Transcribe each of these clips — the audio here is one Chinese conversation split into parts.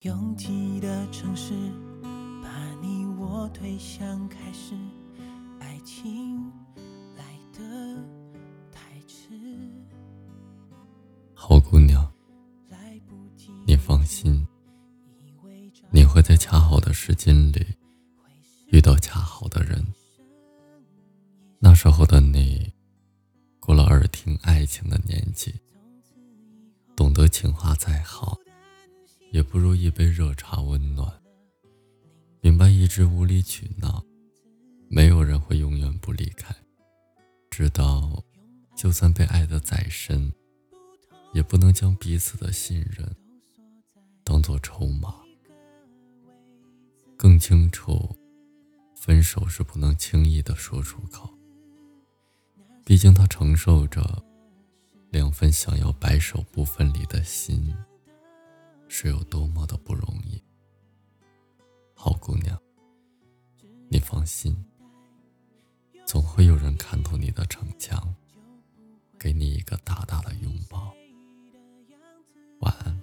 拥挤的城市，把你我推向开始，爱情来得太迟。好姑娘，你放心，你会在恰好的时间里遇到恰好的人。那时候的你，过了耳听爱情的年纪，懂得情话再好。也不如一杯热茶温暖。明白一直无理取闹，没有人会永远不离开。知道，就算被爱得再深，也不能将彼此的信任当做筹码。更清楚，分手是不能轻易的说出口。毕竟他承受着两份想要白首不分离的心。是有多么的不容易，好姑娘，你放心，总会有人看透你的逞强，给你一个大大的拥抱。晚安。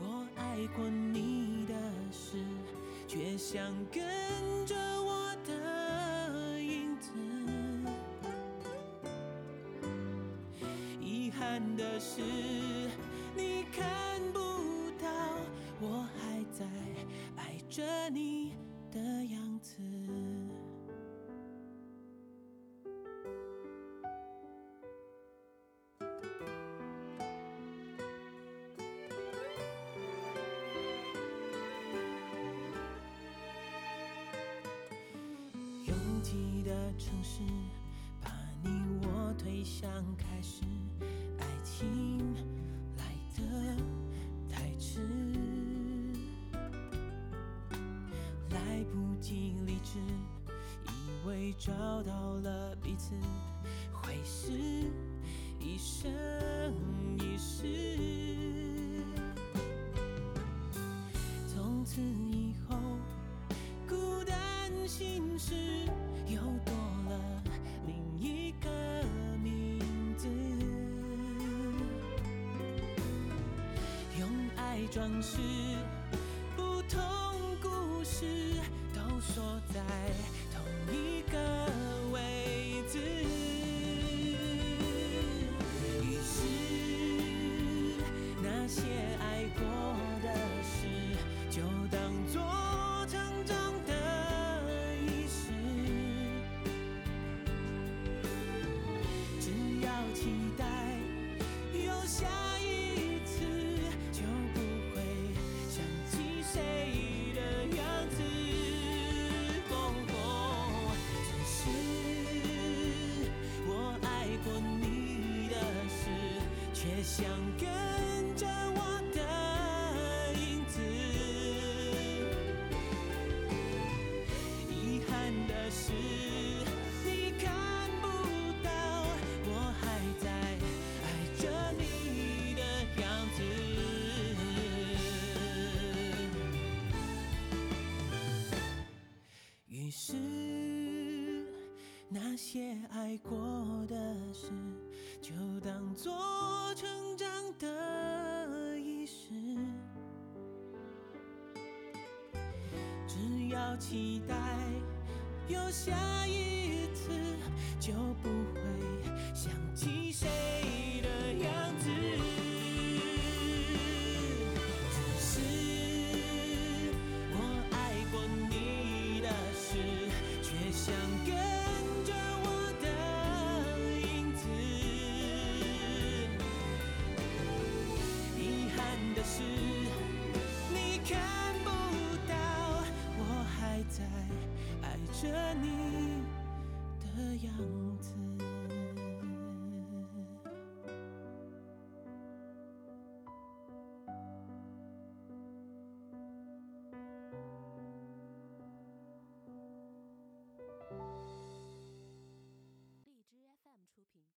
我爱过你的事，却想跟着憾的是，你看不到我还在爱着你的样子。拥挤的城市，推向开始。爱情来得太迟，来不及理智，以为找到了彼此，会是一生一世。从此以后，孤单心事装饰不同故事，都锁在想跟着我些爱过的事，就当做。成长的仪式，只要期待有下一次，就不会想起谁看不到，我还在爱着你。